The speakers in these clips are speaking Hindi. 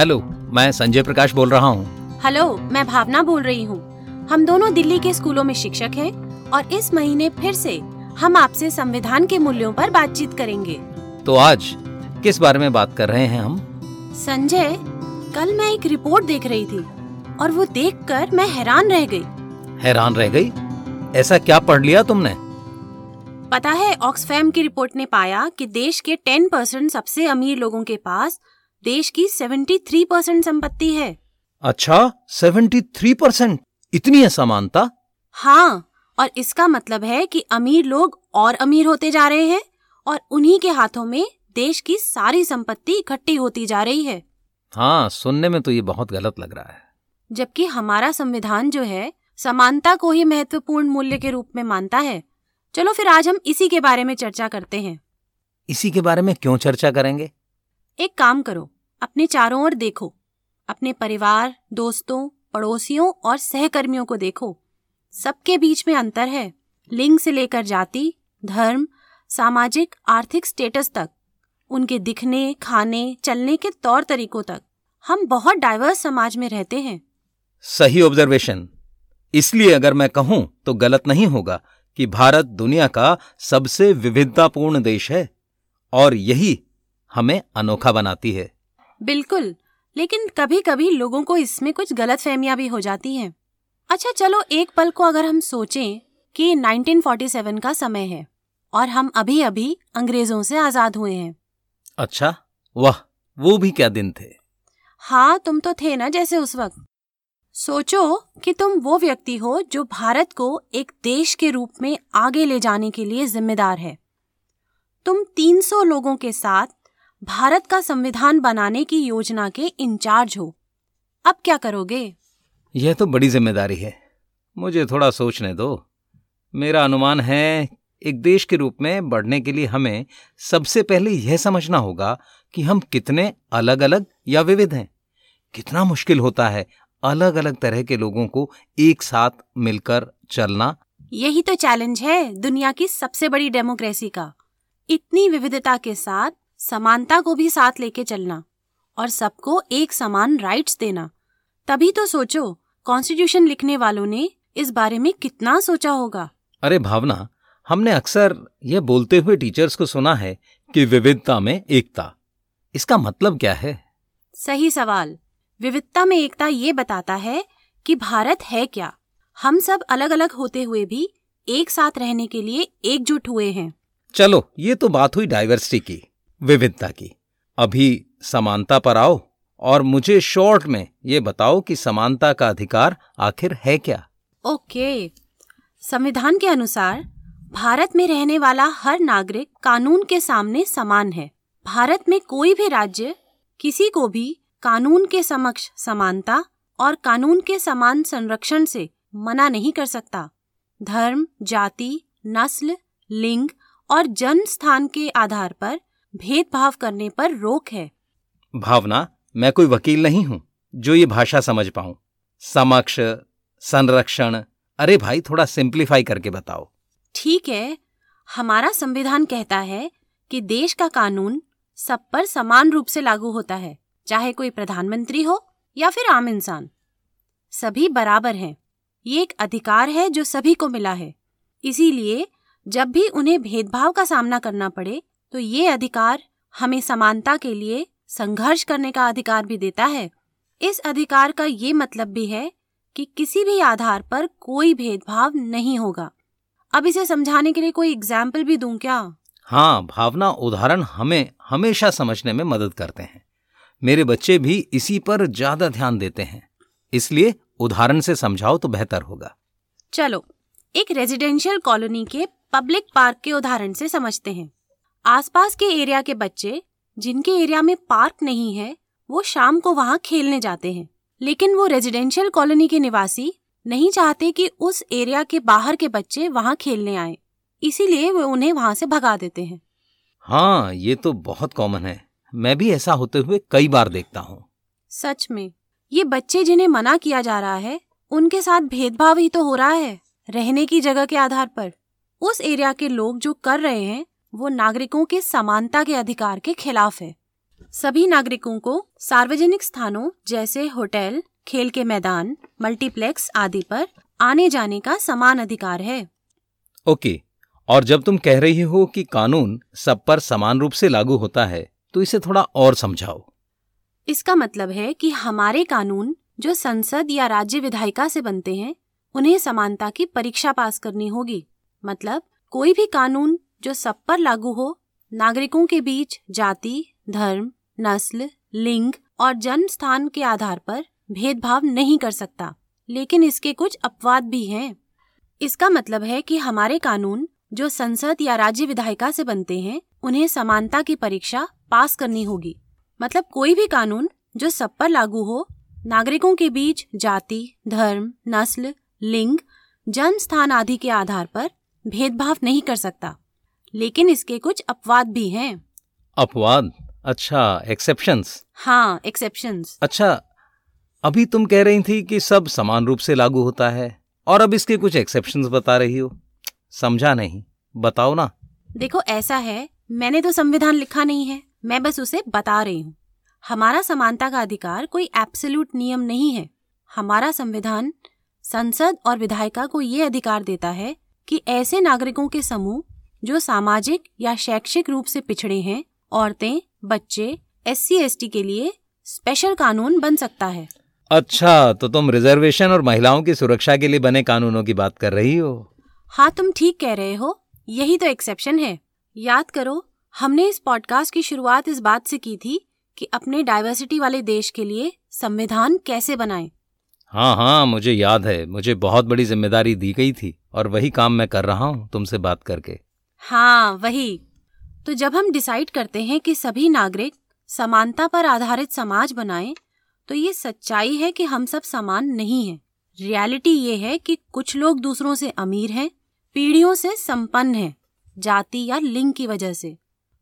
हेलो मैं संजय प्रकाश बोल रहा हूँ। हेलो मैं भावना बोल रही हूँ। हम दोनों दिल्ली के स्कूलों में शिक्षक हैं और इस महीने फिर से हम आपसे संविधान के मूल्यों पर बातचीत करेंगे। तो आज किस बारे में बात कर रहे हैं हम? संजय कल मैं एक रिपोर्ट देख रही थी और वो देखकर मैं हैरान रह गई। हैरान रह गई? ऐसा क्या पढ़ लिया तुमने? पता है ऑक्सफैम की रिपोर्ट ने पाया कि देश के 10 परसेंट सबसे अमीर लोगों के पास देश की 73 परसेंट संपत्ति है। अच्छा 73 परसेंट? इतनी असमानता हाँ और इसका मतलब है कि अमीर लोग और अमीर होते जा रहे हैं और उन्हीं के हाथों में देश की सारी संपत्ति इकट्ठी होती जा रही है। हाँ सुनने में तो ये बहुत गलत लग रहा है। जबकि हमारा संविधान जो है समानता को ही महत्वपूर्ण मूल्य के रूप में मानता है। चलो फिर आज हम इसी के बारे में चर्चा करते हैं। इसी के बारे में क्यों चर्चा करेंगे? एक काम करो, अपने चारों ओर देखो। अपने परिवार, दोस्तों, पड़ोसियों और सहकर्मियों को देखो। सबके बीच में अंतर है। लिंग से लेकर जाति, धर्म, सामाजिक, आर्थिक स्टेटस तक। उनके दिखने, खाने, चलने के तौर तरीकों तक। हम बहुत डाइवर्स समाज में रहते हैं। सही ऑब्जर्वेशन इसलिए अगर मैं कहूँ तो गलत नहीं होगा कि भारत दुनिया का सबसे विविधतापूर्ण देश है। और यही हमें अनोखा बनाती है। बिल्कुल लेकिन कभी कभी लोगों को इसमें कुछ गलत फहमियाँ भी हो जाती हैं। अच्छा चलो एक पल को अगर हम सोचें कि 1947 का समय है और हम अभी अभी अंग्रेज़ों से आज़ाद हुए हैं। अच्छा वाह वो भी क्या दिन थे? हाँ तुम तो थे ना जैसे उस वक्त। सोचो कि तुम वो व्यक्ति हो जो भारत को एक देश के रूप में आगे ले जाने के लिए जिम्मेदार है। तुम 300 लोगों के साथ भारत का संविधान बनाने की योजना के इंचार्ज हो। अब क्या करोगे? यह तो बड़ी ज़िम्मेदारी है। मुझे थोड़ा सोचने दो। मेरा अनुमान है एक देश के रूप में बढ़ने के लिए हमें सबसे पहले यह समझना होगा कि हम कितने अलग अलग या विविध हैं। कितना मुश्किल होता है अलग अलग तरह के लोगों को एक साथ मिलकर चलना। यही तो चैलेंज है दुनिया की सबसे बड़ी डेमोक्रेसी का। इतनी विविधता के साथ समानता को भी साथ लेके चलना और सबको एक समान राइट्स देना। तभी तो सोचो कॉन्स्टिट्यूशन लिखने वालों ने इस बारे में कितना सोचा होगा। अरे भावना हमने अक्सर यह बोलते हुए टीचर्स को सुना है कि विविधता में एकता। इसका मतलब क्या है? सही सवाल। विविधता में एकता ये बताता है कि भारत है क्या। हम सब अलग अलग होते हुए भी एक साथ रहने के लिए एकजुट हुए हैं। चलो ये तो बात हुई डाइवर्सिटी की। विविधता की। अभी समानता पर आओ और मुझे शॉर्ट में ये बताओ कि समानता का अधिकार आखिर है क्या? ओके। संविधान के अनुसार, भारत में रहने वाला हर नागरिक कानून के सामने समान है। भारत में कोई भी राज्य, किसी को भी कानून के समक्ष समानता और कानून के समान संरक्षण से मना नहीं कर सकता। धर्म, जाति, नस्ल, लिंग और जन्म स्थान के आधार पर भेदभाव करने पर रोक है। भावना मैं कोई वकील नहीं हूँ जो ये भाषा समझ पाऊँ। समक्ष संरक्षण अरे भाई थोड़ा सिंप्लीफाई करके बताओ। ठीक है हमारा संविधान कहता है कि देश का कानून सब पर समान रूप से लागू होता है चाहे कोई प्रधानमंत्री हो या फिर आम इंसान। सभी बराबर हैं ये एक अधिकार है जो सभी को मिला है। इसीलिए जब भी उन्हें भेदभाव का सामना करना पड़े तो ये अधिकार हमें समानता के लिए संघर्ष करने का अधिकार भी देता है। इस अधिकार का ये मतलब भी है कि किसी भी आधार पर कोई भेदभाव नहीं होगा। अब इसे समझाने के लिए कोई एग्ज़ाम्पल भी दूँ क्या? हाँ भावना उदाहरण हमें हमेशा समझने में मदद करते हैं। मेरे बच्चे भी इसी पर ज़्यादा ध्यान देते हैं। इसलिए उदाहरण से समझाओ तो बेहतर होगा। चलो एक रेजिडेंशियल कॉलोनी के पब्लिक पार्क के उदाहरण से समझते हैं। आसपास के एरिया के बच्चे जिनके एरिया में पार्क नहीं है वो शाम को वहाँ खेलने जाते हैं। लेकिन वो रेजिडेंशियल कॉलोनी के निवासी नहीं चाहते कि उस एरिया के बाहर के बच्चे वहाँ खेलने आए। इसीलिए वे उन्हें वहाँ से भगा देते हैं। हाँ ये तो बहुत कॉमन है। मैं भी ऐसा होते हुए कई बार देखता हूँ। सच में ये बच्चे जिन्हें मना किया जा रहा है उनके साथ भेदभाव ही तो हो रहा है रहने की जगह के आधार पर। उस एरिया के लोग जो कर रहे हैं वो नागरिकों के समानता के अधिकार के खिलाफ है। सभी नागरिकों को सार्वजनिक स्थानों जैसे होटल खेल के मैदान मल्टीप्लेक्स आदि पर आने जाने का समान अधिकार है। ओके और जब तुम कह रही हो कि कानून सब पर समान रूप से लागू होता है तो इसे थोड़ा और समझाओ। इसका मतलब है कि हमारे कानून जो संसद या राज्य विधायिका से बनते हैं उन्हें समानता की परीक्षा पास करनी होगी। मतलब कोई भी कानून जो सब पर लागू हो, नागरिकों के बीच जाति, धर्म, नस्ल, लिंग और जन्म स्थान के आधार पर भेदभाव नहीं कर सकता। लेकिन इसके कुछ अपवाद भी हैं। इसका मतलब है कि हमारे कानून, जो संसद या राज्य विधायिका से बनते हैं, उन्हें समानता की परीक्षा पास करनी होगी। मतलब कोई भी कानून, जो सब पर लागू हो, नागरिकों के बीच जाति, धर्म, नस्ल, लिंग जन्म स्थान आदि के आधार पर भेदभाव नहीं कर सकता। लेकिन इसके कुछ अपवाद भी हैं। अपवाद? अच्छा एक्सेप्शंस हाँ एक्सेप्शंस अच्छा अभी तुम कह रही थी कि सब समान रूप से लागू होता है और अब इसके कुछ एक्सेप्शंस बता रही हो। समझा नहीं। बताओ ना। देखो ऐसा है मैंने तो संविधान लिखा नहीं है मैं बस उसे बता रही हूँ। हमारा समानता का अधिकार कोई एब्सोल्यूट नियम नहीं है। हमारा संविधान संसद और विधायिका को ये अधिकार देता है कि ऐसे नागरिकों के समूह जो सामाजिक या शैक्षिक रूप से पिछड़े हैं औरतें बच्चे एस सी के लिए स्पेशल कानून बन सकता है। अच्छा तो तुम रिजर्वेशन और महिलाओं की सुरक्षा के लिए बने कानूनों की बात कर रही हो। हाँ तुम ठीक कह रहे हो यही तो एक्सेप्शन है। याद करो हमने इस पॉडकास्ट की शुरुआत इस बात से की थी कि अपने डाइवर्सिटी वाले देश के लिए संविधान कैसे बनाएँ। हाँ हाँ मुझे याद है मुझे बहुत बड़ी ज़िम्मेदारी दी गई थी और वही काम मैं कर रहा हूँ तुमसे बात करके। हाँ वही। तो जब हम डिसाइड करते हैं कि सभी नागरिक समानता पर आधारित समाज बनाएँ, तो ये सच्चाई है कि हम सब समान नहीं हैं। रियलिटी ये है कि कुछ लोग दूसरों से अमीर हैं पीढ़ियों से संपन्न हैं जाति या लिंग की वजह से।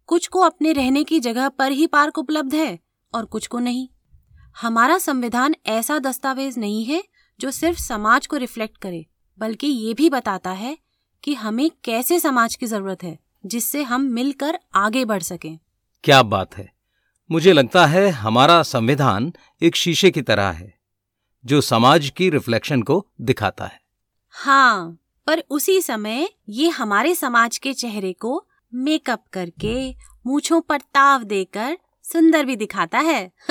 कुछ को अपने रहने की जगह पर ही पार्क उपलब्ध है और कुछ को नहीं। हमारा संविधान ऐसा दस्तावेज़ नहीं है जो सिर्फ़ समाज को रिफ्लेक्ट करे बल्कि ये भी बताता है कि हमें कैसे समाज की ज़रूरत है जिससे हम मिलकर आगे बढ़ सकें। क्या बात है। मुझे लगता है हमारा संविधान एक शीशे की तरह है जो समाज की रिफ्लेक्शन को दिखाता है। हाँ पर उसी समय ये हमारे समाज के चेहरे को मेकअप करके मूछों पर ताव देकर सुंदर भी दिखाता है।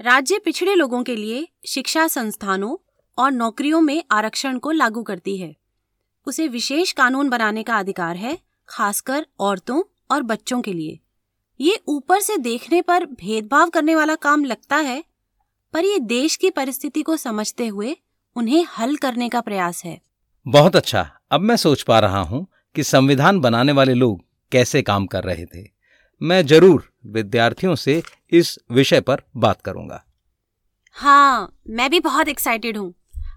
राज्य पिछड़े लोगों के लिए शिक्षा संस्थानों और नौकरियों में आरक्षण को लागू करती है। उसे विशेष कानून बनाने का अधिकार है खासकर औरतों और बच्चों के लिए। ये ऊपर से देखने पर भेदभाव करने वाला काम लगता है पर ये देश की परिस्थिति को समझते हुए उन्हें हल करने का प्रयास है। बहुत अच्छा। अब मैं सोच पा रहा हूँ कि संविधान बनाने वाले लोग कैसे काम कर रहे थे। मैं ज़रूर विद्यार्थियों से इस विषय पर बात करूँगा। हाँ मैं भी बहुत एक्साइटेड हूँ।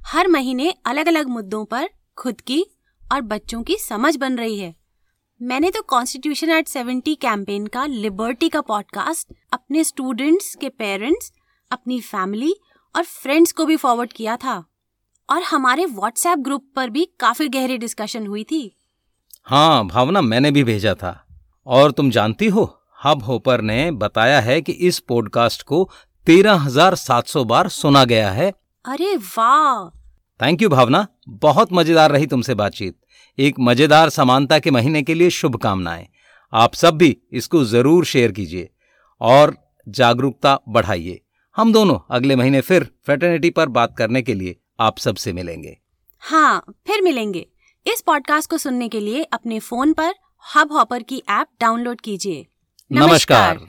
हर महीने अलग अलग मुद्दों पर खुद की और बच्चों की समझ बन रही है। मैंने तो कॉन्स्टिट्यूशन एट सेवेंटी कैंपेन का लिबर्टी का पॉडकास्ट अपने स्टूडेंट्स के पेरेंट्स अपनी फैमिली और फ्रेंड्स को भी फॉरवर्ड किया था। और हमारे व्हाट्सएप ग्रुप पर भी काफ़ी गहरी डिस्कशन हुई थी। हाँ भावना मैंने भी भेजा था। और तुम जानती हो हब होपर ने बताया है कि इस पॉडकास्ट को तेरह हज़ार सात सौ बार सुना गया है। अरे वाह! Thank you Bhavna. बहुत मज़ेदार रही तुमसे बातचीत। एक मज़ेदार समानता के महीने के लिए शुभकामनाएँ। आप सब भी इसको ज़रूर शेयर कीजिए और जागरूकता बढ़ाइए। हम दोनों अगले महीने फिर फ्रेटर्निटी पर बात करने के लिए आप सबसे मिलेंगे। हाँ फिर मिलेंगे। इस पॉडकास्ट को सुनने के लिए अपने फ़ोन पर हब हॉपर की ऐप डाउनलोड कीजिए। नमस्कार।